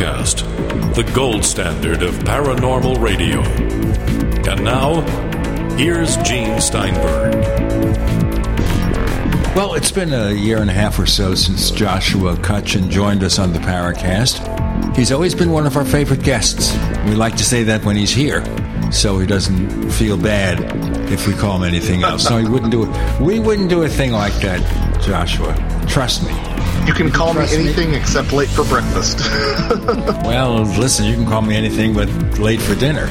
The the gold standard of paranormal radio. And now, here's Gene Steinberg. Well, it's been a year and a half or so since Joshua Cutchin joined us on the Paracast. He's always been one of our favorite guests. We like to say that when he's here, so he doesn't feel bad if we call him anything else. no, he wouldn't do it. We wouldn't do a thing like that, Joshua. Trust me. You can call me anything me? except late for breakfast. well, listen, you can call me anything but late for dinner.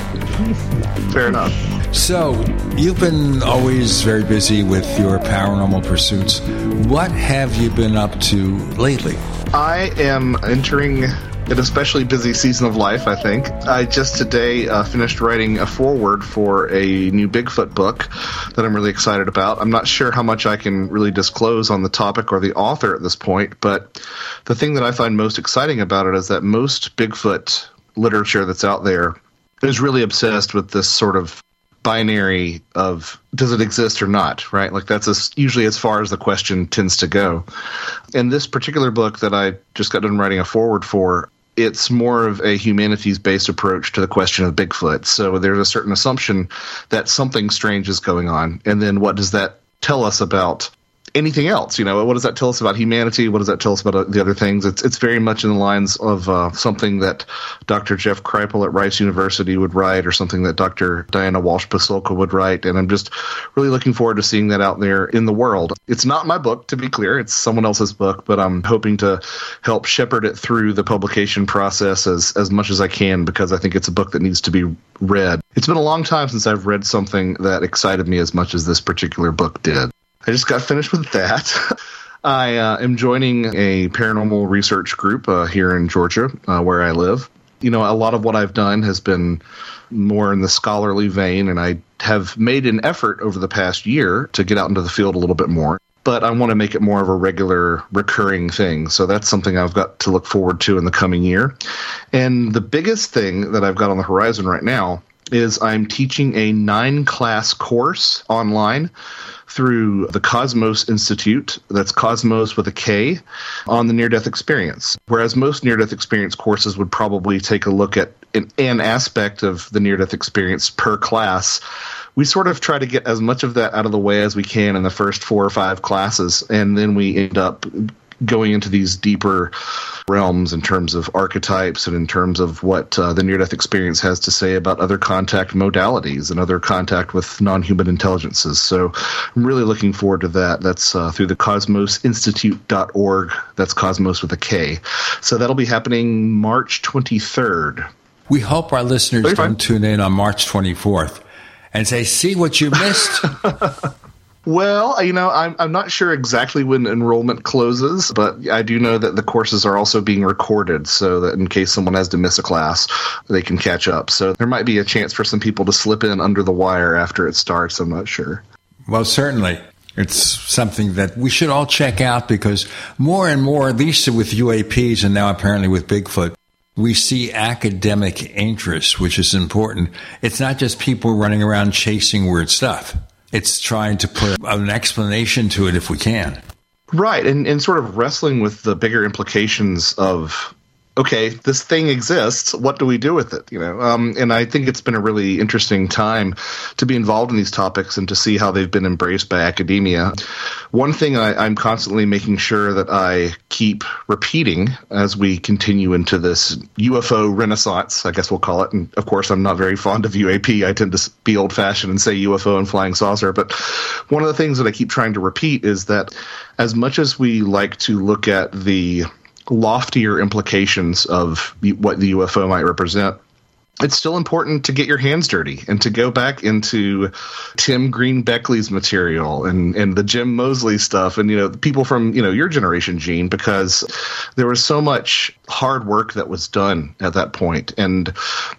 Fair enough. So, you've been always very busy with your paranormal pursuits. What have you been up to lately? I am entering an especially busy season of life, I think. I just today uh, finished writing a foreword for a new Bigfoot book that I'm really excited about. I'm not sure how much I can really disclose on the topic or the author at this point, but the thing that I find most exciting about it is that most Bigfoot literature that's out there is really obsessed with this sort of binary of does it exist or not, right? Like that's as, usually as far as the question tends to go. In this particular book that I just got done writing a foreword for, it's more of a humanities based approach to the question of Bigfoot. So there's a certain assumption that something strange is going on. And then what does that tell us about anything else. You know, what does that tell us about humanity? What does that tell us about uh, the other things? It's it's very much in the lines of uh, something that Dr. Jeff Kripal at Rice University would write, or something that Dr. Diana Walsh Pasulka would write. And I'm just really looking forward to seeing that out there in the world. It's not my book, to be clear. It's someone else's book, but I'm hoping to help shepherd it through the publication process as as much as I can because I think it's a book that needs to be read. It's been a long time since I've read something that excited me as much as this particular book did. I just got finished with that. I uh, am joining a paranormal research group uh, here in Georgia, uh, where I live. You know, a lot of what I've done has been more in the scholarly vein, and I have made an effort over the past year to get out into the field a little bit more. But I want to make it more of a regular, recurring thing. So that's something I've got to look forward to in the coming year. And the biggest thing that I've got on the horizon right now is I'm teaching a nine class course online through the Kosmos Institute, that's Cosmos with a K, on the near death experience. Whereas most near death experience courses would probably take a look at an, an aspect of the near death experience per class we sort of try to get as much of that out of the way as we can in the first four or five classes, and then we end up going into these deeper realms in terms of archetypes and in terms of what uh, the near death experience has to say about other contact modalities and other contact with non human intelligences. So I'm really looking forward to that. That's uh, through the kosmosinstitute.org. That's Cosmos with a K. So that'll be happening March 23rd. We hope our listeners don't tune in on March 24th and say, see what you missed. Well, uh, you know, I'm I'm not sure exactly when enrollment closes, but I do know that the courses are also being recorded so that in case someone has to miss a class, they can catch up. So there might be a chance for some people to slip in under the wire after it starts. I'm not sure. Well, certainly. It's something that we should all check out because more and more, at least with UAPs and now apparently with Bigfoot, we see academic interest, which is important. It's not just people running around chasing weird stuff. It's trying to put an explanation to it if we can. Right, and, and sort of wrestling with the bigger implications of okay, this thing exists. What do we do with it? You know, um, and I think it's been a really interesting time to be involved in these topics and to see how they've been embraced by academia. One thing I, am constantly making sure that I keep repeating as we continue into this UFO renaissance, I guess we'll call it. And of course, I'm not very fond of UAP. I tend to be old fashioned and say UFO and flying saucer. But one of the things that I keep trying to repeat is that as much as we like to look at the loftier implications of what the UFO might represent. it's still important to get your hands dirty and to go back into Tim Green Beckley's material and, and the Jim Moseley stuff and, you know, people from, you know, your generation, Gene, because there was so much hard work that was done at that point. And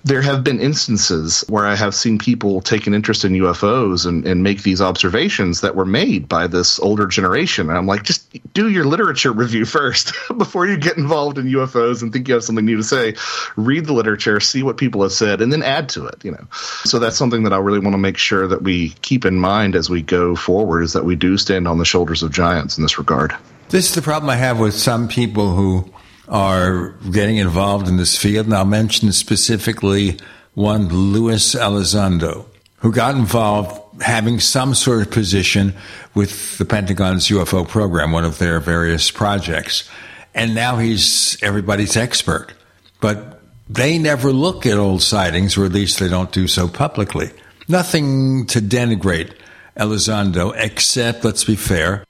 there have been instances where I have seen people take an interest in UFOs and, and make these observations that were made by this older generation. And I'm like, just do your literature review first before you get involved in UFOs and think you have something new to say. Read the literature, see what people have said, and then add to it, you know. So that's something that I really want to make sure that we keep in mind as we go forward is that we do stand on the shoulders of giants in this regard. This is the problem I have with some people who are getting involved in this field. And I'll mention specifically one Luis Elizondo, who got involved having some sort of position with the Pentagon's UFO program, one of their various projects. And now he's everybody's expert. But they never look at old sightings, or at least they don't do so publicly. Nothing to denigrate Elizondo, except, let's be fair,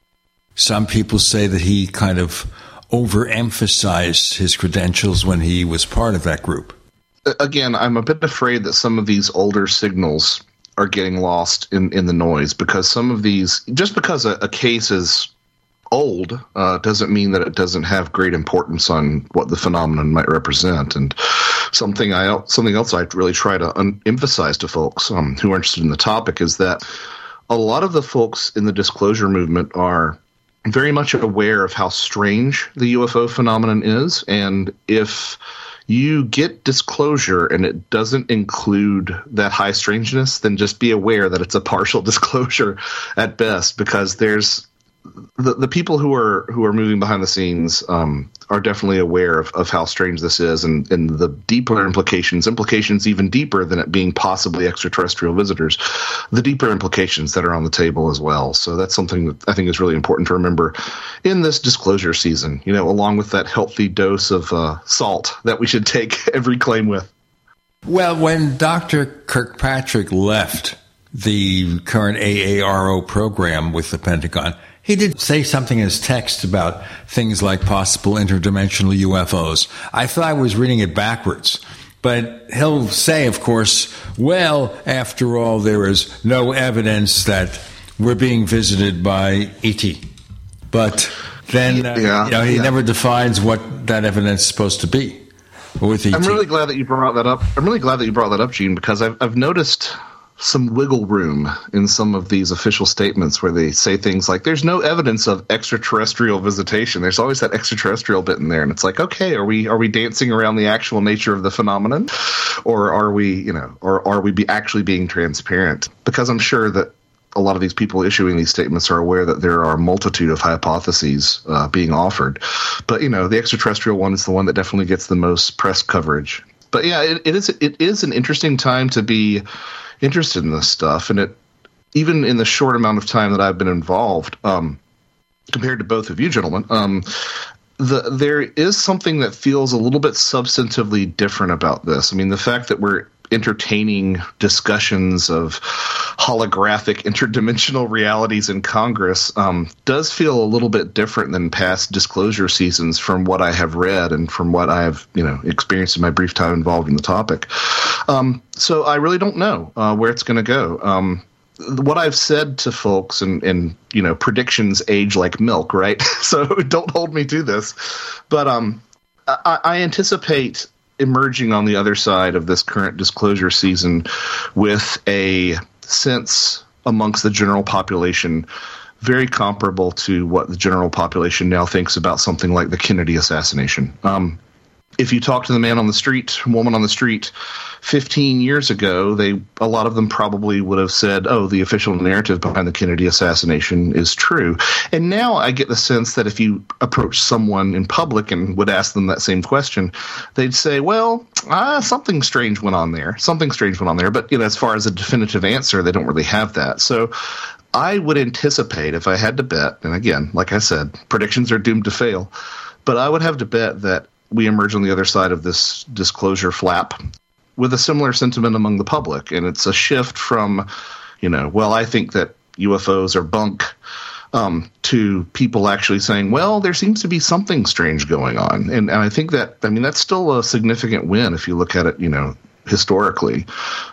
some people say that he kind of overemphasized his credentials when he was part of that group. Again, I'm a bit afraid that some of these older signals are getting lost in, in the noise because some of these, just because a, a case is old uh, doesn't mean that it doesn't have great importance on what the phenomenon might represent. And something I something else I really try to un- emphasize to folks um, who are interested in the topic is that a lot of the folks in the disclosure movement are very much aware of how strange the UFO phenomenon is, and if you get disclosure and it doesn't include that high strangeness, then just be aware that it's a partial disclosure at best because there's the, the people who are who are moving behind the scenes um, are definitely aware of, of how strange this is and, and the deeper implications, implications even deeper than it being possibly extraterrestrial visitors, the deeper implications that are on the table as well. So that's something that I think is really important to remember in this disclosure season, you know, along with that healthy dose of uh, salt that we should take every claim with. Well, when Dr. Kirkpatrick left the current AARO program with the Pentagon, he did say something in his text about things like possible interdimensional UFOs. I thought I was reading it backwards. But he'll say, of course, well, after all, there is no evidence that we're being visited by ET. But then, uh, yeah, you know, he yeah. never defines what that evidence is supposed to be with ET. I'm really glad that you brought that up. I'm really glad that you brought that up, Gene, because I've, I've noticed some wiggle room in some of these official statements where they say things like there's no evidence of extraterrestrial visitation. There's always that extraterrestrial bit in there and it's like okay are we are we dancing around the actual nature of the phenomenon? Or are we you know or are we be actually being transparent? Because i'm sure that a lot of these people issuing these statements are aware that there are a multitude of hypotheses uh, being offered. But you know the extraterrestrial one is the one that definitely gets the most press coverage. But yeah it, it is it is an interesting time to be interested in this stuff, and it even in the short amount of time that I've been involved, um, compared to both of you gentlemen, um, the, there is something that feels a little bit substantively different about this. I mean, the fact that we're entertaining discussions of holographic interdimensional realities in Congress um, does feel a little bit different than past disclosure seasons from what I have read and from what I have you know experienced in my brief time involved in the topic. Um, so I really don't know uh, where it's going to go. Um, what I've said to folks and, and you know predictions age like milk, right? so don't hold me to this, but um, I, I anticipate emerging on the other side of this current disclosure season with a sense amongst the general population very comparable to what the general population now thinks about something like the Kennedy assassination. Um, if you talk to the man on the street, woman on the street, 15 years ago, they a lot of them probably would have said, "Oh, the official narrative behind the Kennedy assassination is true." And now I get the sense that if you approach someone in public and would ask them that same question, they'd say, "Well, ah, something strange went on there. Something strange went on there." But you know, as far as a definitive answer, they don't really have that. So I would anticipate if I had to bet, and again, like I said, predictions are doomed to fail, but I would have to bet that we emerge on the other side of this disclosure flap with a similar sentiment among the public. And it's a shift from, you know, well, I think that UFOs are bunk. Um, to people actually saying, well, there seems to be something strange going on. And, and I think that, I mean, that's still a significant win if you look at it, you know, historically.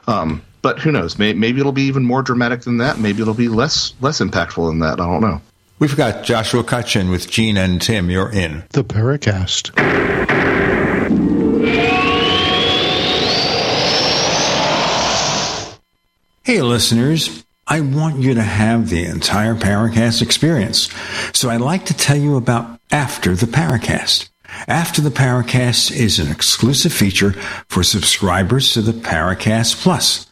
Um, but who knows? Maybe, maybe it'll be even more dramatic than that. Maybe it'll be less less impactful than that. I don't know. We've got Joshua Cutchin with Gene and Tim. You're in the Paracast. Hey, listeners. I want you to have the entire Paracast experience. So I'd like to tell you about After the Paracast. After the Paracast is an exclusive feature for subscribers to the Paracast Plus.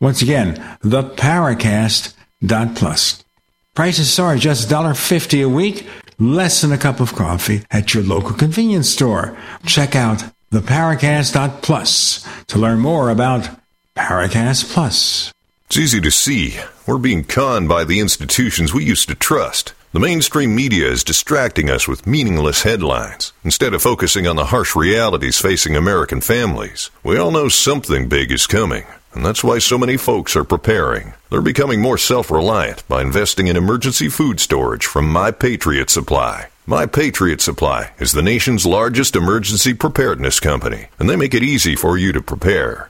Once again, theparacast.plus. Prices are just $1.50 a week, less than a cup of coffee at your local convenience store. Check out theparacast.plus to learn more about Paracast Plus. It's easy to see. We're being conned by the institutions we used to trust. The mainstream media is distracting us with meaningless headlines instead of focusing on the harsh realities facing American families. We all know something big is coming, and that's why so many folks are preparing. They're becoming more self reliant by investing in emergency food storage from My Patriot Supply. My Patriot Supply is the nation's largest emergency preparedness company, and they make it easy for you to prepare.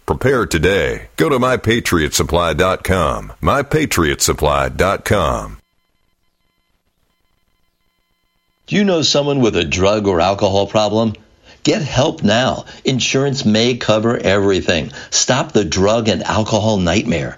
Prepare today. Go to mypatriotsupply.com. Mypatriotsupply.com. Do you know someone with a drug or alcohol problem? Get help now. Insurance may cover everything. Stop the drug and alcohol nightmare.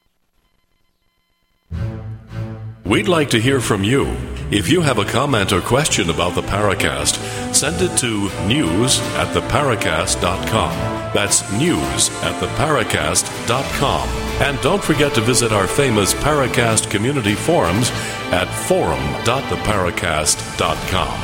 We'd like to hear from you. If you have a comment or question about the Paracast, send it to news at theparacast.com. That's news at theparacast.com. And don't forget to visit our famous Paracast community forums at forum.theparacast.com.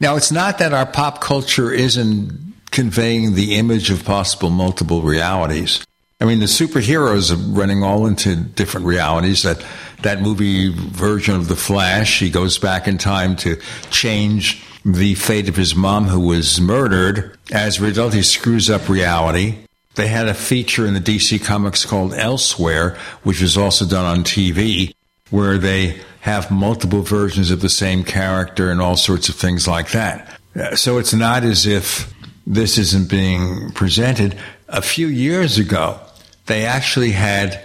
Now, it's not that our pop culture isn't conveying the image of possible multiple realities. I mean, the superheroes are running all into different realities. That that movie version of the Flash, he goes back in time to change the fate of his mom who was murdered. As a result, he screws up reality. They had a feature in the DC Comics called Elseworlds, which was also done on TV, where they have multiple versions of the same character and all sorts of things like that. Uh, so it's not as if this isn't being presented. A few years ago, they actually had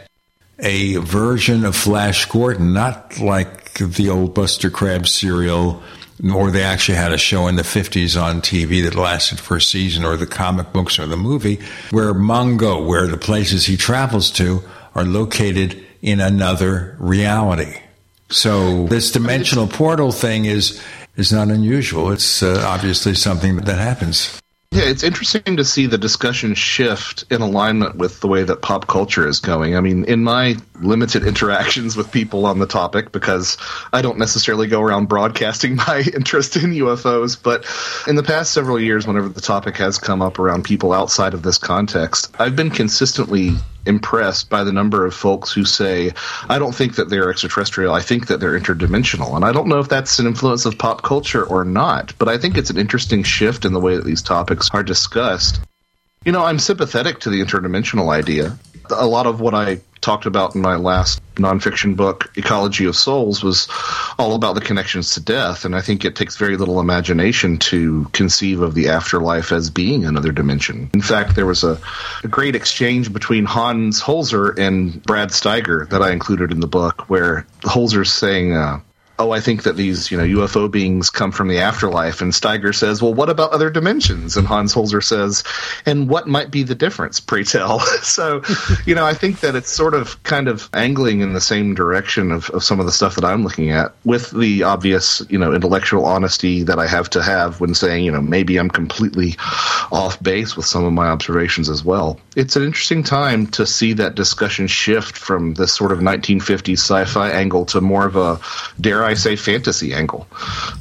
a version of Flash Gordon, not like the old Buster Crabbe serial, or they actually had a show in the 50s on TV that lasted for a season, or the comic books or the movie, where Mongo, where the places he travels to, are located in another reality. So this dimensional portal thing is is not unusual. It's uh, obviously something that happens. Yeah, it's interesting to see the discussion shift in alignment with the way that pop culture is going. I mean, in my limited interactions with people on the topic, because I don't necessarily go around broadcasting my interest in UFOs, but in the past several years, whenever the topic has come up around people outside of this context, I've been consistently impressed by the number of folks who say, I don't think that they're extraterrestrial. I think that they're interdimensional. And I don't know if that's an influence of pop culture or not, but I think it's an interesting shift in the way that these topics are discussed. You know, I'm sympathetic to the interdimensional idea. A lot of what I talked about in my last nonfiction book, Ecology of Souls, was all about the connections to death. And I think it takes very little imagination to conceive of the afterlife as being another dimension. In fact, there was a, a great exchange between Hans Holzer and Brad Steiger that I included in the book, where Holzer's saying, uh, oh, I think that these, you know, UFO beings come from the afterlife. And Steiger says, well, what about other dimensions? And Hans Holzer says, and what might be the difference, pray tell? so, you know, I think that it's sort of kind of angling in the same direction of, of some of the stuff that I'm looking at with the obvious, you know, intellectual honesty that I have to have when saying, you know, maybe I'm completely off base with some of my observations as well. It's an interesting time to see that discussion shift from this sort of 1950s sci-fi angle to more of a, dare I say, fantasy angle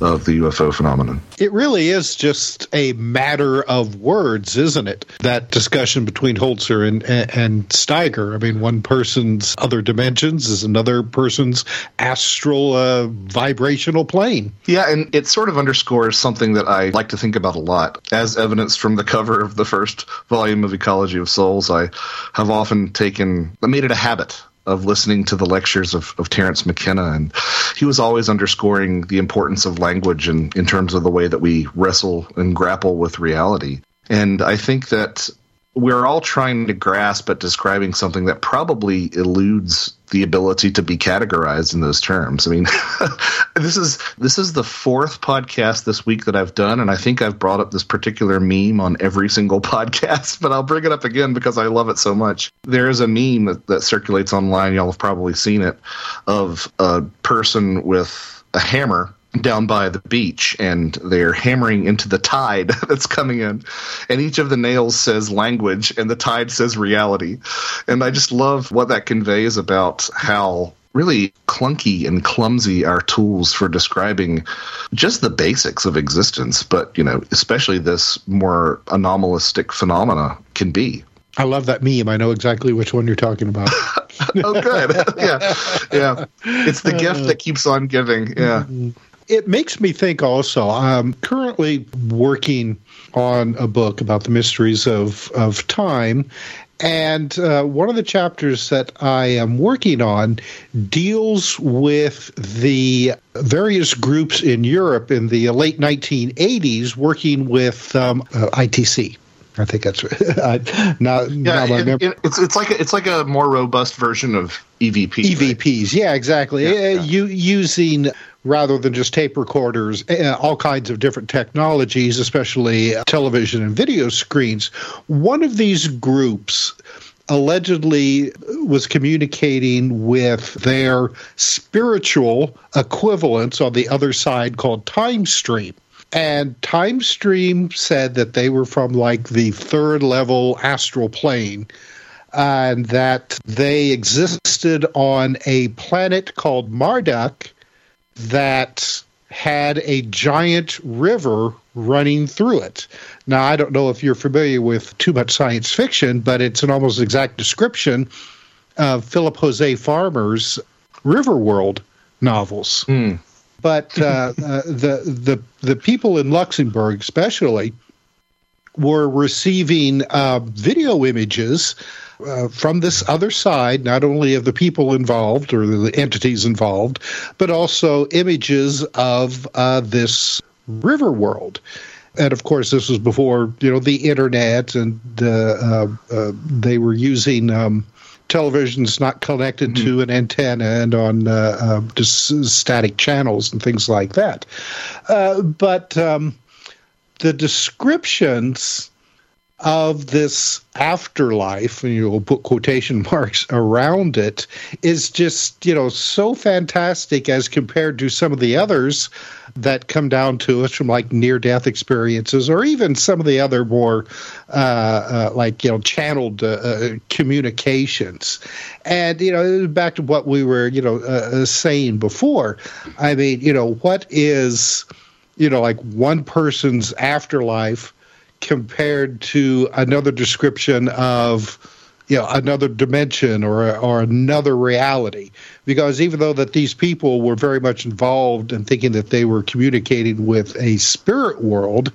of the UFO phenomenon. It really is just a matter of words, isn't it? That discussion between Holzer and, and Steiger. I mean, one person's other dimensions is another person's astral uh, vibrational plane. Yeah, and it sort of underscores something that I like to think about a lot, as evidenced from the cover of the first volume of Ecology of Souls. I have often taken, I made it a habit of listening to the lectures of, of Terence McKenna, and he was always underscoring the importance of language in, in terms of the way that we wrestle and grapple with reality. And I think that we're all trying to grasp at describing something that probably eludes the ability to be categorized in those terms. I mean, this is this is the fourth podcast this week that I've done, and I think I've brought up this particular meme on every single podcast. But I'll bring it up again because I love it so much. There is a meme that, that circulates online. Y'all have probably seen it of a person with a hammer down by the beach and they're hammering into the tide that's coming in and each of the nails says language and the tide says reality and i just love what that conveys about how really clunky and clumsy our tools for describing just the basics of existence but you know especially this more anomalistic phenomena can be I love that meme. I know exactly which one you're talking about. oh, good. yeah. Yeah. It's the gift that keeps on giving. Yeah. Mm-hmm. It makes me think also. I'm currently working on a book about the mysteries of, of time. And uh, one of the chapters that I am working on deals with the various groups in Europe in the late 1980s working with um, uh, ITC. I think that's right. now, yeah, it, it, it's it's like a, it's like a more robust version of EVP. EVPs, right? yeah, exactly. Yeah, uh, yeah. You using rather than just tape recorders, uh, all kinds of different technologies, especially uh, television and video screens. One of these groups allegedly uh, was communicating with their spiritual equivalents on the other side called Time Stream. And Time Stream said that they were from like the third level astral plane and that they existed on a planet called Marduk that had a giant river running through it. Now, I don't know if you're familiar with too much science fiction, but it's an almost exact description of Philip Jose Farmer's Riverworld novels. Mm. but uh, uh, the the the people in Luxembourg, especially, were receiving uh, video images uh, from this other side, not only of the people involved or the entities involved, but also images of uh, this river world. And of course, this was before you know the internet, and uh, uh, uh they were using um, televisions not connected mm-hmm. to an antenna and on uh, just static channels and things like that. but um, the descriptions of this afterlife, and you'll put quotation marks around it, is just, you know, so fantastic as compared to some of the others that come down to us from like near death experiences or even some of the other more uh, uh, like, you know, channeled uh, uh communications. And, you know, back to what we were, you know, uh, uh, saying before. I mean, you know, what is, you know, like one person's afterlife compared to another description of you know another dimension or or another reality. Because even though that these people were very much involved in thinking that they were communicating with a spirit world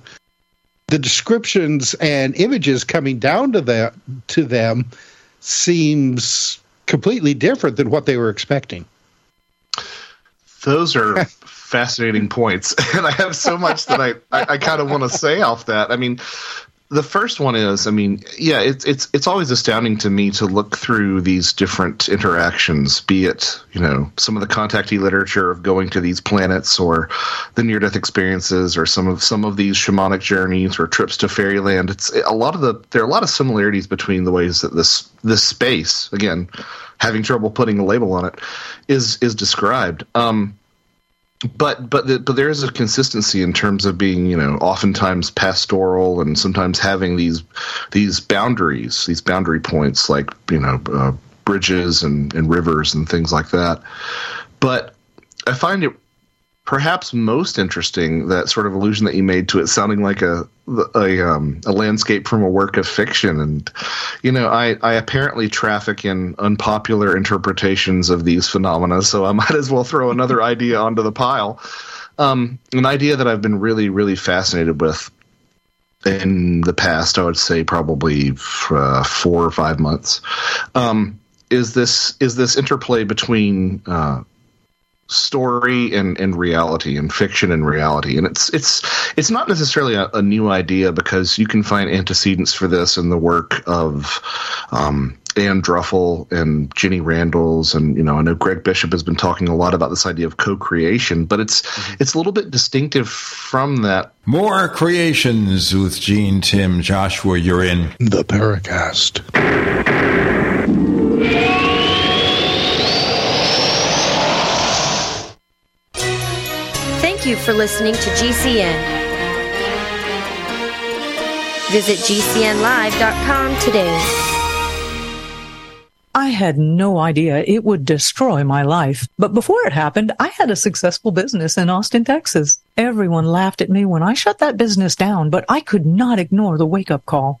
the descriptions and images coming down to that to them seems completely different than what they were expecting. Those are fascinating points, and I have so much that I I, I kind of want to say off that. I mean, the first one is, I mean, yeah, it's it's it's always astounding to me to look through these different interactions, be it you know some of the contactee literature of going to these planets, or the near death experiences, or some of some of these shamanic journeys or trips to fairyland. It's a lot of the there are a lot of similarities between the ways that this this space, again, having trouble putting a label on it, is is described. Um, but but the, but there is a consistency in terms of being you know oftentimes pastoral and sometimes having these these boundaries these boundary points like you know uh, bridges and, and rivers and things like that. But i find it perhaps most interesting that sort of allusion that you made to it sounding like a a, um, a landscape from a work of fiction. And you know I, I apparently traffic in unpopular interpretations of these phenomena so i might as well throw another idea onto the pile. Um, an idea that i've been really really fascinated with in the past i would say probably uh, four or five months um, is this is this interplay between uh, story and, and reality and fiction and reality. And it's it's it's not necessarily a, a, new idea because you can find antecedents for this in the work of um, Ann Druffel and Jenny Randles, and you know I know Greg Bishop has been talking a lot about this idea of co-creation but it's mm-hmm. it's a little bit distinctive from that. More creations with Gene Tim Joshua you're in. The Paracast Thank you for listening to GCN. Visit GCNlive.com today. I had no idea it would destroy my life. But before it happened, I had a successful business in Austin, Texas. Everyone laughed at me when I shut that business down, but I could not ignore the wake up call.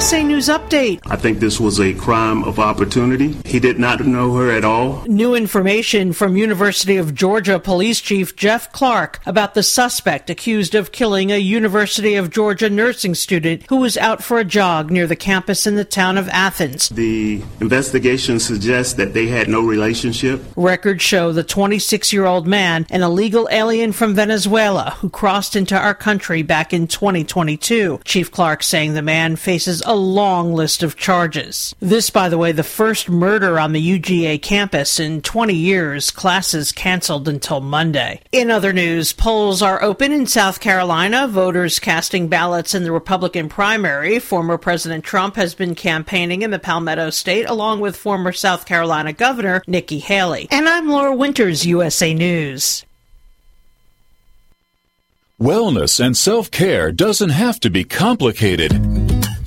USA News Update. I think this was a crime of opportunity. He did not know her at all. New information from University of Georgia Police Chief Jeff Clark about the suspect accused of killing a University of Georgia nursing student who was out for a jog near the campus in the town of Athens. The investigation suggests that they had no relationship. Records show the 26 year old man, an illegal alien from Venezuela who crossed into our country back in 2022. Chief Clark saying the man faces a long list of charges. This, by the way, the first murder on the UGA campus in 20 years. Classes canceled until Monday. In other news, polls are open in South Carolina. Voters casting ballots in the Republican primary. Former President Trump has been campaigning in the Palmetto State along with former South Carolina Governor Nikki Haley. And I'm Laura Winters, USA News. Wellness and self care doesn't have to be complicated.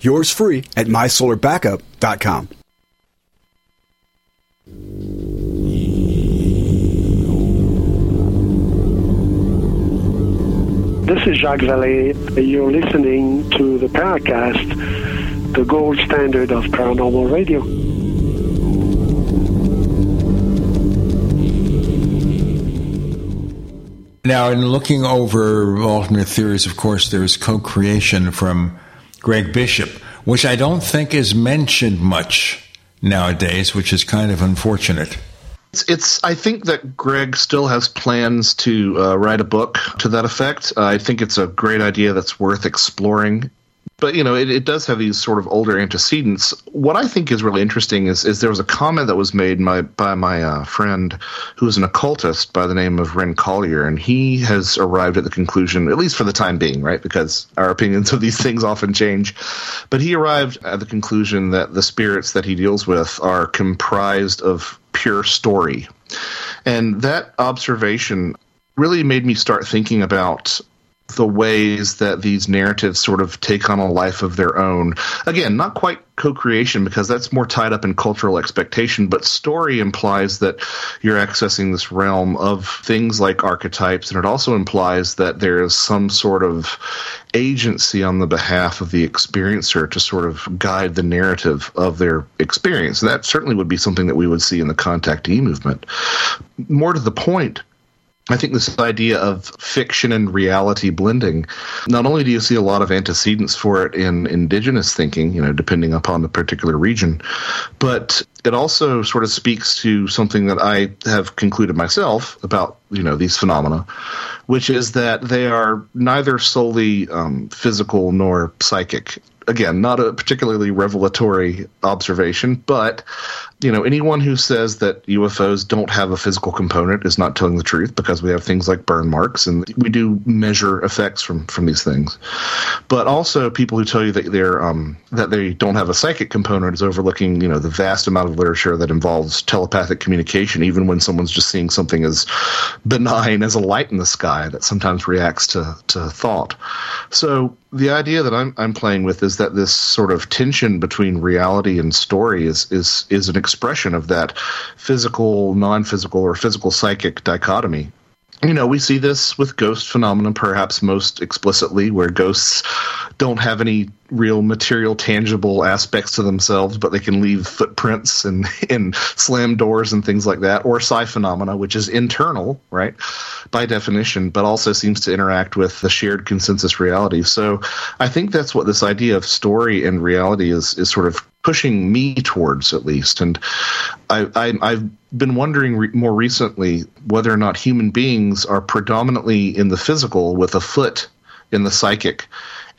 Yours free at mysolarbackup.com. This is Jacques Vallée. You're listening to the Paracast, the gold standard of paranormal radio. Now, in looking over alternate theories, of course, there's co creation from Greg Bishop, which I don't think is mentioned much nowadays, which is kind of unfortunate. It's, it's. I think that Greg still has plans to uh, write a book to that effect. Uh, I think it's a great idea that's worth exploring. But you know, it, it does have these sort of older antecedents. What I think is really interesting is, is there was a comment that was made my, by my uh, friend who's an occultist by the name of Ren Collier, and he has arrived at the conclusion, at least for the time being, right? Because our opinions of these things often change. But he arrived at the conclusion that the spirits that he deals with are comprised of pure story. And that observation really made me start thinking about the ways that these narratives sort of take on a life of their own. Again, not quite co creation because that's more tied up in cultural expectation, but story implies that you're accessing this realm of things like archetypes, and it also implies that there is some sort of agency on the behalf of the experiencer to sort of guide the narrative of their experience. And that certainly would be something that we would see in the contactee movement. More to the point, I think this idea of fiction and reality blending, not only do you see a lot of antecedents for it in indigenous thinking, you know, depending upon the particular region, but it also sort of speaks to something that I have concluded myself about, you know, these phenomena, which is that they are neither solely um, physical nor psychic. Again, not a particularly revelatory observation, but you know, anyone who says that UFOs don't have a physical component is not telling the truth because we have things like burn marks and we do measure effects from from these things. But also, people who tell you that they're um, that they don't have a psychic component is overlooking you know the vast amount of literature that involves telepathic communication, even when someone's just seeing something as benign as a light in the sky that sometimes reacts to to thought. So the idea that I'm I'm playing with is that this sort of tension between reality and story is is is an expression of that physical, non-physical, or physical psychic dichotomy. You know, we see this with ghost phenomenon perhaps most explicitly, where ghosts don't have any real material tangible aspects to themselves but they can leave footprints and in slam doors and things like that or psi phenomena which is internal right by definition but also seems to interact with the shared consensus reality. So i think that's what this idea of story and reality is is sort of pushing me towards at least. And i, I have been wondering re- more recently whether or not human beings are predominantly in the physical with a foot in the psychic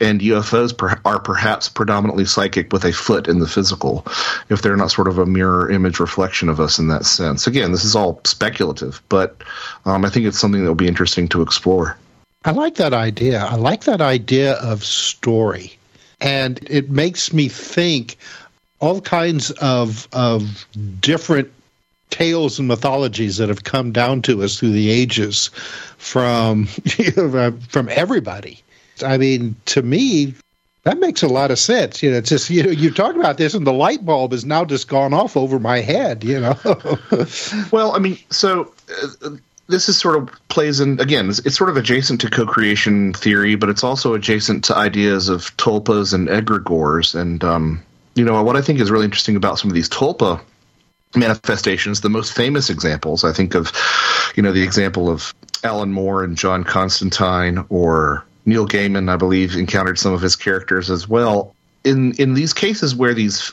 and UFOs per- are perhaps predominantly psychic with a foot in the physical, if they're not sort of a mirror image reflection of us in that sense. Again, this is all speculative, but um, I think it's something that will be interesting to explore. I like that idea. I like that idea of story. And it makes me think all kinds of of different tales and mythologies that have come down to us through the ages from from everybody. I mean, to me, that makes a lot of sense. You know, it's just you know you talk about this, and the light bulb has now just gone off over my head. You know. well, I mean, so. Uh, this is sort of plays in again. It's, sort of adjacent to co-creation theory, but it's also adjacent to ideas of tulpas and egregores. And um, you know what I think is really interesting about some of these tulpa manifestations. The most famous examples, I think, of you know the example of Alan Moore and John Constantine, or Neil Gaiman, I believe, encountered some of his characters as well. In in these cases where these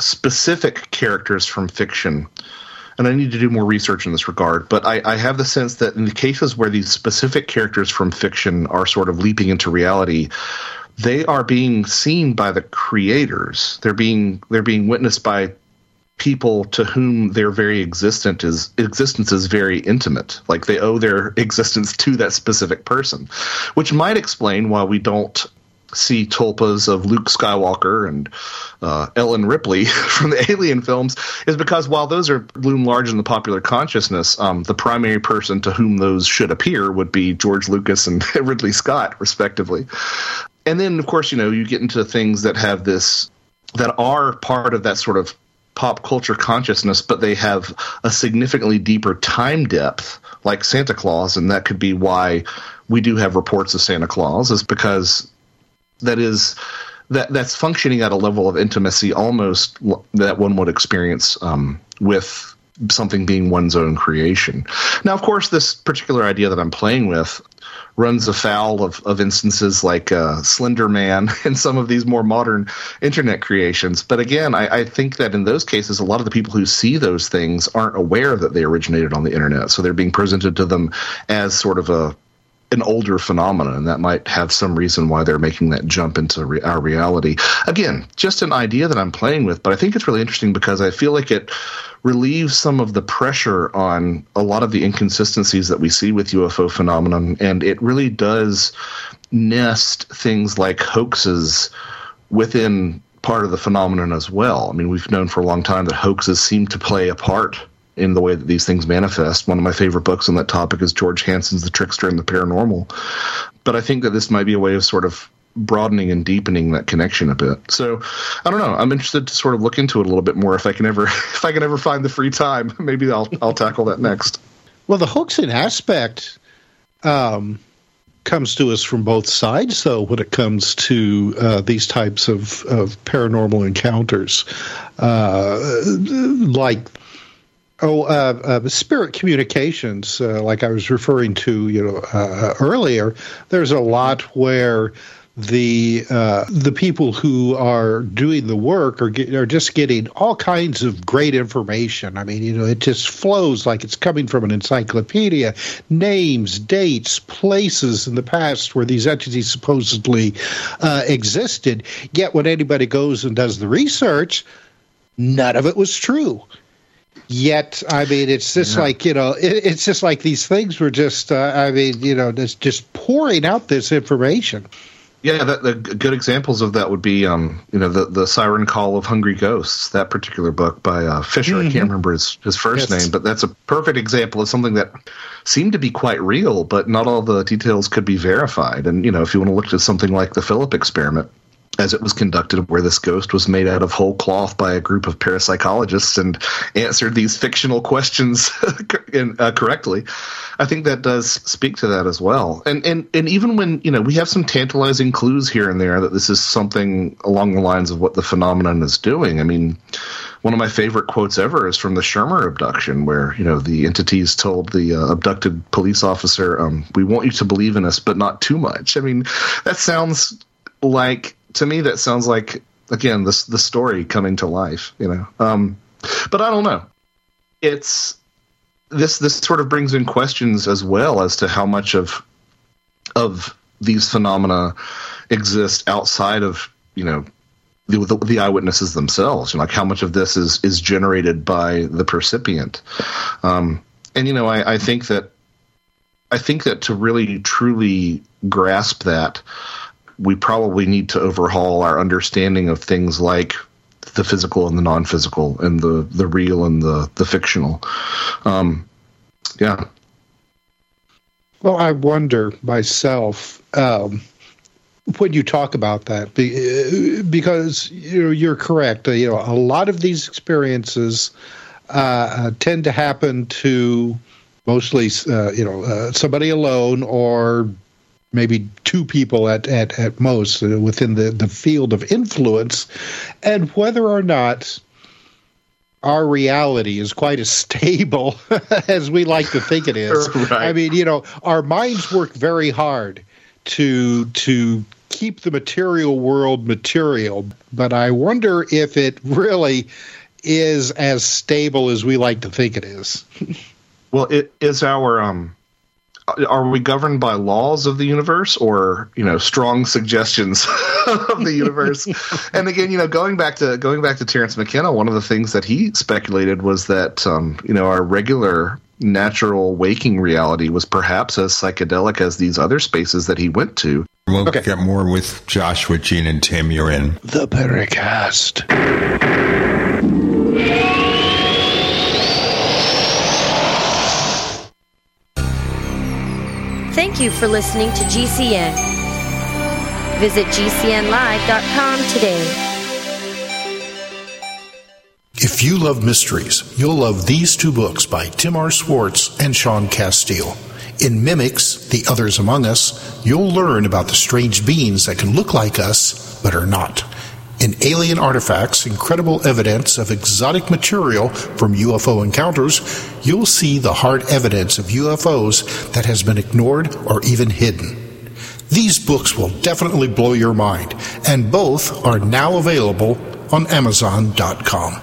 specific characters from fiction, and I need to do more research in this regard, but I, I have the sense that in the cases where these specific characters from fiction are sort of leaping into reality, they are being seen by the creators. They're being they're being witnessed by people to whom their very existence is existence is very intimate like they owe their existence to that specific person which might explain why we don't see tulpas of Luke Skywalker and uh, Ellen Ripley from the Alien films is because while those are loom large in the popular consciousness, um, the primary person to whom those should appear would be George Lucas and Ridley Scott, respectively. And then, of course, you know, you get into things that have this that are part of that sort of pop culture consciousness, but they have a significantly deeper time depth, like Santa Claus, and that could be why we do have reports of Santa Claus, is because that is that that's functioning at a level of intimacy almost that one would experience um, with something being one's own creation. Now, of course, this particular idea that I'm playing with runs afoul of, of instances like uh, Slender Man and some of these more modern internet creations. But again, I, I, think that in those cases, a lot of the people who see those things aren't aware that they originated on the internet. So they're being presented to them as sort of a an older phenomenon, and that might have some reason why they're making that jump into re- our reality. Again, just an idea that I'm playing with, but I think it's really interesting because I feel like it relieves some of the pressure on a lot of the inconsistencies that we see with UFO phenomenon, and it really does nest things like hoaxes within part of the phenomenon as well. I mean, we've known for a long time that hoaxes seem to play a part in the way that these things manifest. One of my favorite books on that topic is George Hansen's The Trickster and the Paranormal. But I think that this might be a way of sort of broadening and deepening that connection a bit. So I don't know. I'm interested to sort of look into it a little bit more if I can ever if I can ever find the free time. Maybe I'll I'll tackle that next. Well, the hoaxing aspect um, comes to us from both sides, So when it comes to uh, these types of, of paranormal encounters, uh, like Oh, uh, uh, spirit communications, uh, like I was referring to, you know, uh, earlier. There's a lot where the uh, the people who are doing the work are get, are just getting all kinds of great information. I mean, you know, it just flows like it's coming from an encyclopedia. Names, dates, places in the past where these entities supposedly uh, existed. Yet, when anybody goes and does the research, none of it was true. Yet, I mean, it's just yeah. like you know, it, it's just like these things were just. Uh, I mean, you know, just just pouring out this information. Yeah, that, the good examples of that would be, um, you know, the the Siren Call of Hungry Ghosts, that particular book by uh, Fisher. Mm-hmm. I can't remember his his first yes. name, but that's a perfect example of something that seemed to be quite real, but not all the details could be verified. And you know, if you want to look at something like the Philip experiment, as it was conducted, where this ghost was made out of whole cloth by a group of parapsychologists and answered these fictional questions in, uh, correctly. I think that does speak to that as well. And and and even when you know we have some tantalizing clues here and there that this is something along the lines of what the phenomenon is doing. I mean. One of my favorite quotes ever is from the Schirmer abduction, where you know the entities told the uh, abducted police officer, um, "We want you to believe in us, but not too much." I mean, that sounds like to me that sounds like again this the story coming to life you know. Um, but i don't know. It's this this sort of brings in questions as well as to how much of of these phenomena exist outside of you know the, the, the eyewitnesses themselves. You know, like how much of this is is generated by the percipient. Um, and you know I, I think that i think that to really truly grasp that we probably need to overhaul our understanding of things like the physical and the non-physical and the the real and the the fictional. Um, yeah. Well i wonder myself um, when you talk about that because you know you're correct. You know a lot of these experiences uh, tend to happen to mostly uh, you know uh, somebody alone or maybe two people at, at, at most uh, within the, the field of influence, and whether or not our reality is quite as stable as we like to think it is. right. I mean, you know, our minds work very hard to to keep the material world material, but I wonder if it really is as stable as we like to think it is. well, it is our um are we governed by laws of the universe or you know strong suggestions of the universe? And again you know going back to going back to Terence McKenna one of the things that he speculated was that um, you know our regular natural waking reality was perhaps as psychedelic as these other spaces that he went to. We'll okay. get more with joshua gene and tim. You're in. The paracast Thank you for listening to GCN. Visit GCNlive.com today. If you love mysteries, you'll love these two books by Tim R. Swartz and Sean Casteel. In Mimics, The Others Among Us, you'll learn about the strange beings that can look like us but are not. In Alien Artifacts, incredible evidence of exotic material from UFO encounters, you'll see the hard evidence of UFOs that has been ignored or even hidden. These books will definitely blow your mind, and both are now available on Amazon.com.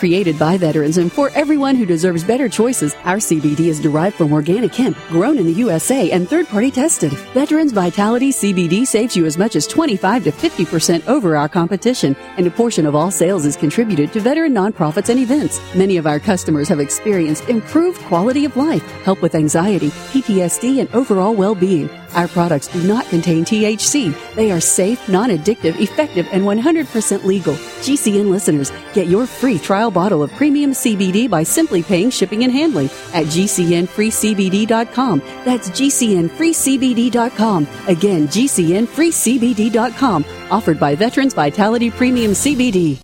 Created by veterans and for everyone who deserves better choices, our CBD is derived from organic hemp, grown in the USA and third party tested. Veterans Vitality CBD saves you as much as 25 to 50% over our competition, and a portion of all sales is contributed to veteran nonprofits and events. Many of our customers have experienced improved quality of life, help with anxiety, PTSD, and overall well being. Our products do not contain THC. They are safe, non addictive, effective, and 100% legal. GCN listeners, get your free trial bottle of premium CBD by simply paying shipping and handling at GCNFreeCBD.com. That's GCNFreeCBD.com. Again, GCNFreeCBD.com. Offered by Veterans Vitality Premium CBD.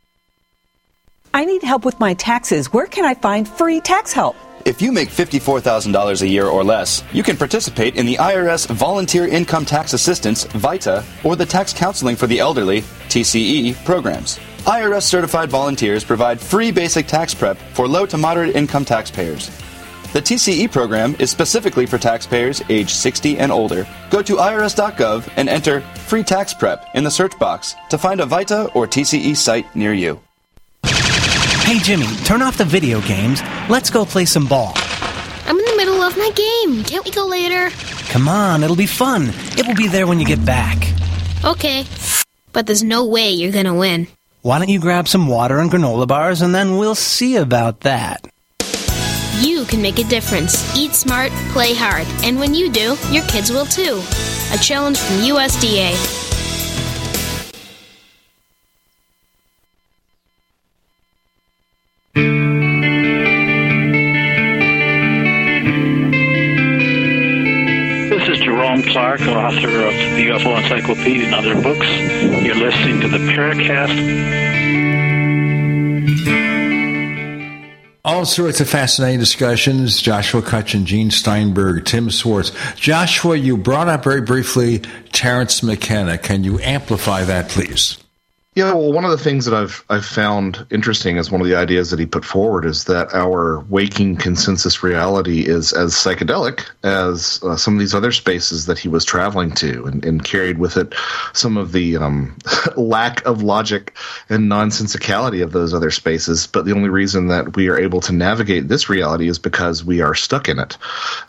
I need help with my taxes. Where can I find free tax help? If you make $54,000 a year or less, you can participate in the IRS Volunteer Income Tax Assistance, VITA, or the Tax Counseling for the Elderly, TCE, programs. IRS certified volunteers provide free basic tax prep for low to moderate income taxpayers. The TCE program is specifically for taxpayers age 60 and older. Go to irs.gov and enter free tax prep in the search box to find a VITA or TCE site near you. Hey Jimmy, turn off the video games. Let's go play some ball. I'm in the middle of my game. Can't we go later? Come on, it'll be fun. It will be there when you get back. Okay. But there's no way you're gonna win. Why don't you grab some water and granola bars and then we'll see about that. You can make a difference. Eat smart, play hard, and when you do, your kids will too. A challenge from USDA. Clark, author of the UFO Encyclopedia and other books. You're listening to the Paracast. All sorts of fascinating discussions. Joshua Cutchin, Gene Steinberg, Tim Swartz. Joshua, you brought up very briefly Terence McKenna. Can you amplify that, please? Yeah, well, one of the things that I've I've found interesting as one of the ideas that he put forward is that our waking consensus reality is as psychedelic as uh, some of these other spaces that he was traveling to, and, and carried with it some of the um, lack of logic and nonsensicality of those other spaces. But the only reason that we are able to navigate this reality is because we are stuck in it,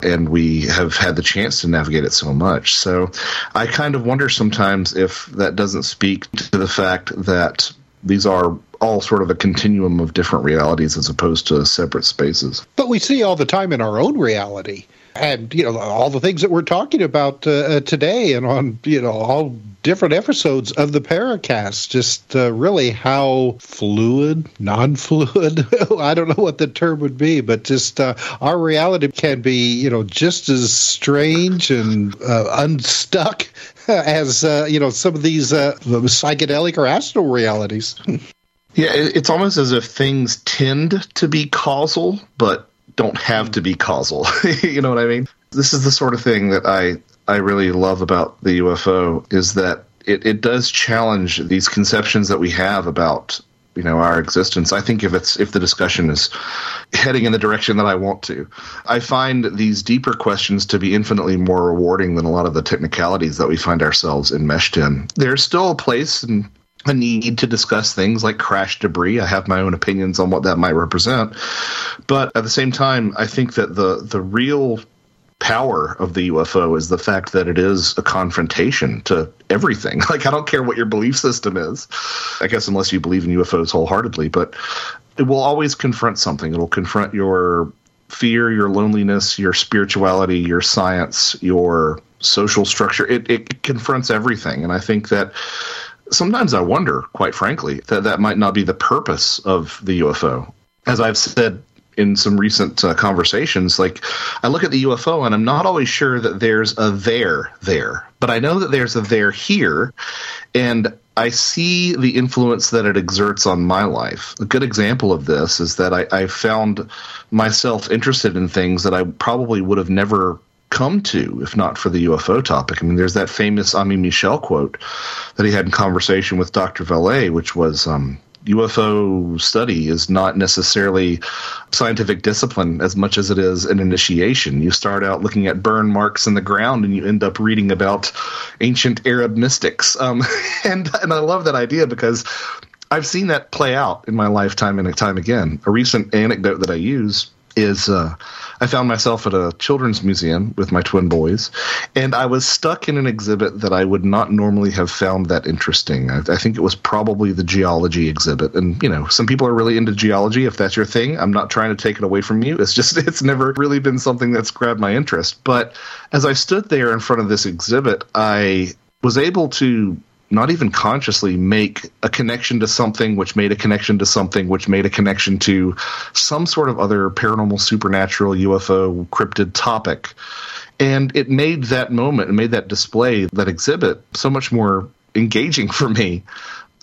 and we have had the chance to navigate it so much. So, I kind of wonder sometimes if that doesn't speak to the fact that these are all sort of a continuum of different realities as opposed to separate spaces. But we see all the time in our own reality. And, you know, all the things that we're talking about uh, uh today and on, you know, all different episodes of the Paracast, just uh, really how fluid, non fluid, I don't know what the term would be, but just uh, our reality can be, you know, just as strange and uh, unstuck as uh, you know some of these uh, psychedelic or astral realities. yeah, it's almost as if things tend to be causal, but don't have to be causal. you know what I mean? This is the sort of thing that I I really love about the UFO is that it, it does challenge these conceptions that we have about you know our existence. I think if it's if the discussion is heading in the direction that i want to i find these deeper questions to be infinitely more rewarding than a lot of the technicalities that we find ourselves enmeshed in. There's still a place and a need to discuss things like crash debris. I have my own opinions on what that might represent, but at the same time, I think that the the real power of the UFO is the fact that it is a confrontation to everything. Like, I don't care what your belief system is, I guess, unless you believe in UFOs wholeheartedly, but it will always confront something. It'll confront your fear, your loneliness, your spirituality, your science, your social structure. It, it confronts everything. And I think that sometimes I wonder, quite frankly, that that might not be the purpose of the UFO. As I've said in some recent uh, conversations, like I look at the UFO and I'm not always sure that there's a there there, but I know that there's a there here, and I see the influence that it exerts on my life. A good example of this is that I, I found myself interested in things that I probably would have never come to if not for the UFO topic. I mean, there's that famous Aimé Michel quote that he had in conversation with Dr. Vallée, which was um, UFO study is not necessarily scientific discipline as much as it is an initiation. You start out looking at burn marks in the ground and you end up reading about ancient Arab mystics. Um, and, and I love that idea because I've seen that play out in my lifetime and time again. A recent anecdote that I use is uh, I found myself at a children's museum with my twin boys, and I was stuck in an exhibit that I would not normally have found that interesting. I, I, think it was probably the geology exhibit. And, you know, some people are really into geology. If that's your thing, I'm not trying to take it away from you. It's just, it's never really been something that's grabbed my interest. But as I stood there in front of this exhibit, I was able to not even consciously make a connection to something which made a connection to something which made a connection to some sort of other paranormal supernatural UFO cryptid topic and it made that moment and made that display that exhibit so much more engaging for me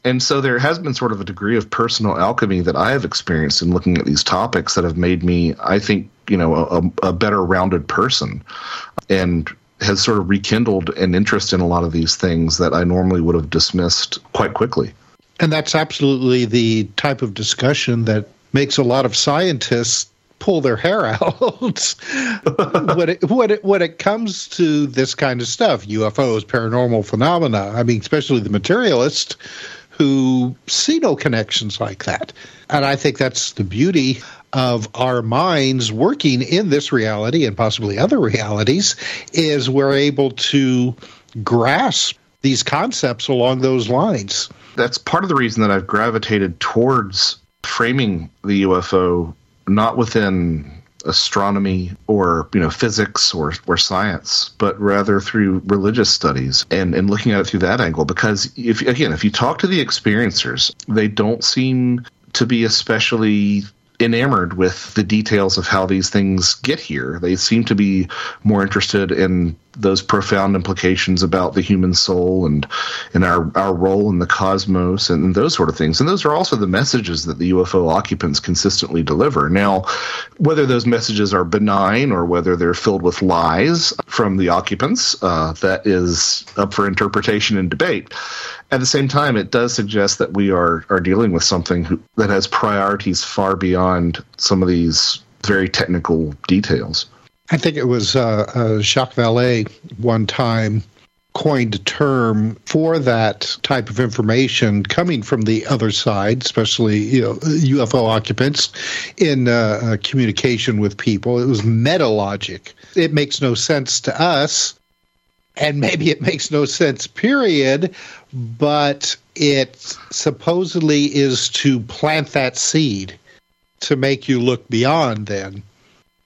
and so there has been sort of a degree of personal alchemy that I have experienced in looking at these topics that have made me, I think, you know, a, a better rounded person. And has sort of rekindled an interest in a lot of these things that I normally would have dismissed quite quickly. And that's absolutely the type of discussion that makes a lot of scientists pull their hair out when it when it when it comes to this kind of stuff, UFOs, paranormal phenomena. I mean, especially the materialist who see no connections like that. And I think that's the beauty of our minds working in this reality and possibly other realities is we're able to grasp these concepts along those lines. That's part of the reason that I've gravitated towards framing the UFO not within astronomy or you know physics or, or science but rather through religious studies and and looking at it through that angle because if again if you talk to the experiencers they don't seem to be especially enamored with the details of how these things get here. They seem to be more interested in those profound implications about the human soul and and our our role in the cosmos and those sort of things. And those are also the messages that the UFO occupants consistently deliver. Now, whether those messages are benign or whether they're filled with lies from the occupants, uh, that is up for interpretation and debate. At the same time, it does suggest that we are are dealing with something that has priorities far beyond some of these very technical details. I think it was uh, uh, Jacques Vallée one time coined a term for that type of information coming from the other side, especially you know UFO occupants in uh, uh, communication with people. It was meta logic. It makes no sense to us, and maybe it makes no sense. Period. But it supposedly is to plant that seed to make you look beyond then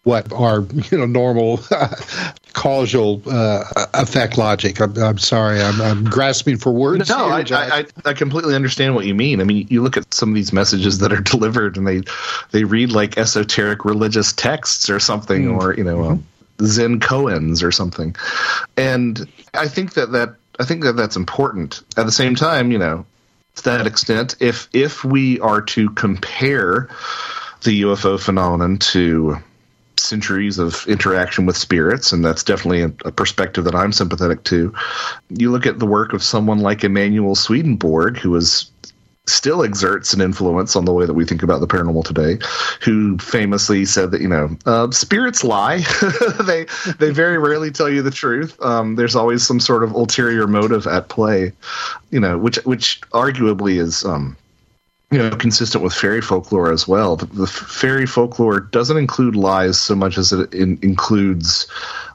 what are you know normal causal uh, effect logic. I'm, I'm sorry, I'm, I'm, grasping for words. No, I, I, I, completely understand what you mean. I mean, you look at some of these messages that are delivered, and they they read like esoteric religious texts or something, mm. or you know, mm-hmm. uh, Zen koans or something. And I think that that I think that that's important. At the same time, you know, to that extent, if if we are to compare the UFO phenomenon to centuries of interaction with spirits, and that's definitely a, a, perspective that I'm sympathetic to. You look at the work of someone like Emanuel Swedenborg, who is still exerts an influence on the way that we think about the paranormal today, who famously said that you know uh, spirits lie. they they very rarely tell you the truth. Um, there's always some sort of ulterior motive at play, you know, which which arguably is um, you know, consistent with fairy folklore as well. The, the fairy folklore doesn't include lies so much as it in, includes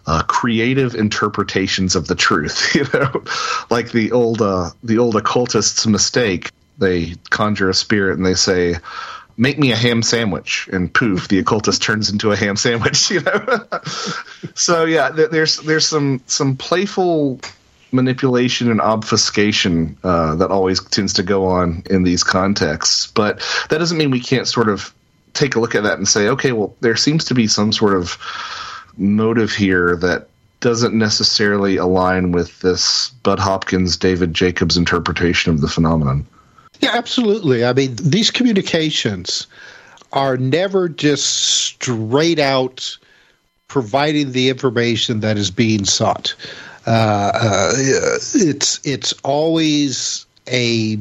uh, creative interpretations of the truth. You know, like the old uh, the old occultists' mistake. They conjure a spirit and they say, "Make me a ham sandwich," and poof, the occultist turns into a ham sandwich. You know, so yeah, there's there's some some playful manipulation and obfuscation uh, that always tends to go on in these contexts. But that doesn't mean we can't sort of take a look at that and say, okay, well, there seems to be some sort of motive here that doesn't necessarily align with this Bud Hopkins, David Jacobs interpretation of the phenomenon. Yeah, absolutely. I mean, these communications are never just straight out providing the information that is being sought. Uh, uh, it's it's always a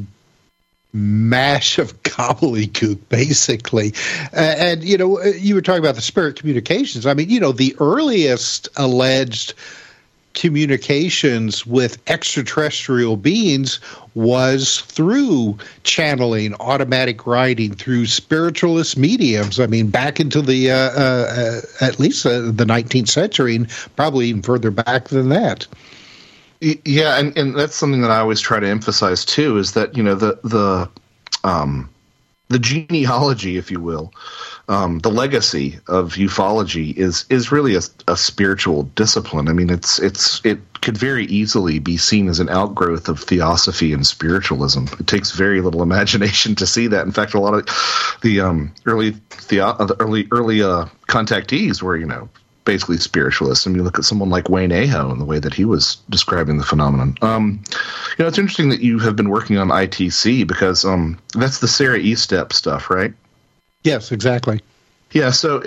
mash of gobbledygook, basically. Uh, and, you know, you were talking about the spirit communications. I mean, you know, the earliest alleged communications with extraterrestrial beings was through channeling, automatic writing, through spiritualist mediums. I mean, back into the uh, uh, at least uh, the 19th century, and probably even further back than that. Yeah, and, and that's something that I always try to emphasize too is that you know the the um, the genealogy, if you will, um, the legacy of ufology is is really a, a, spiritual discipline. I mean, it's it's it could very easily be seen as an outgrowth of theosophy and spiritualism. It takes very little imagination to see that. In fact, a lot of the um, early the early early uh, contactees were you know basically spiritualists. I mean, you look at someone like Wayne Aho and the way that he was describing the phenomenon. Um, you know, it's interesting that you have been working on ITC because um, that's the Sarah Estep stuff, right? Yes, exactly. Yeah. So,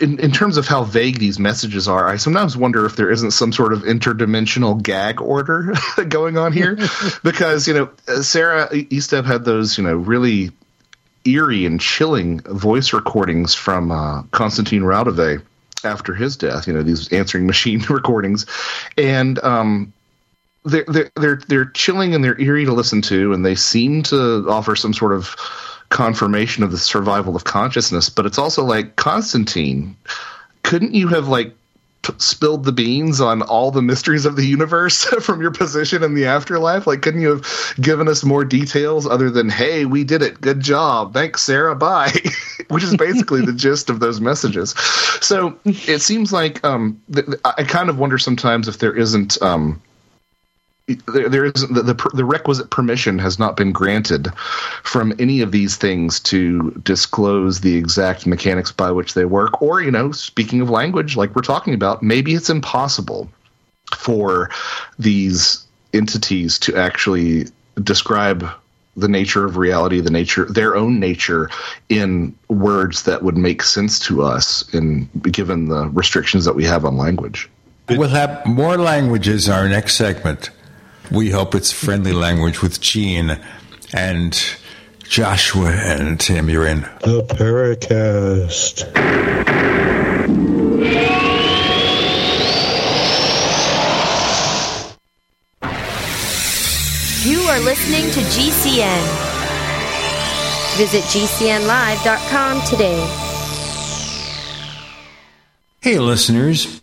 in, in terms of how vague these messages are, I sometimes wonder if there isn't some sort of interdimensional gag order going on here, because you know Sarah Estep had those you know really eerie and chilling voice recordings from uh, Konstantin Raudive after his death. You know, these answering machine recordings, and um, they're they're they're they're chilling and they're eerie to listen to, and they seem to offer some sort of confirmation of the survival of consciousness. But it's also like Constantine. Couldn't you have like spilled the beans on all the mysteries of the universe from your position in the afterlife? Like, couldn't you have given us more details other than, hey, we did it. Good job. Thanks, Sarah. Bye. Which is basically the gist of those messages. So it seems like um, th- I kind of wonder sometimes if there isn't. Um, there, there is the, the, the requisite permission has not been granted from any of these things to disclose the exact mechanics by which they work or you know speaking of language like we're talking about maybe it's impossible for these entities to actually describe the nature of reality the nature their own nature in words that would make sense to us in given the restrictions that we have on language We'll have more languages in our next segment. We hope it's friendly language with Gene and Joshua and Tim. You're in the Paracast. You are listening to GCN. Visit GCNlive.com today. Hey, listeners.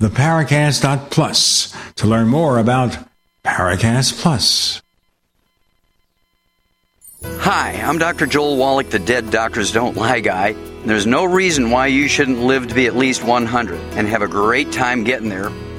theparacast.plus to learn more about Paracast Plus. Hi, I'm Dr. Joel Wallach, the Dead Doctors Don't Lie guy. There's no reason why you shouldn't live to be at least 100 and have a great time getting there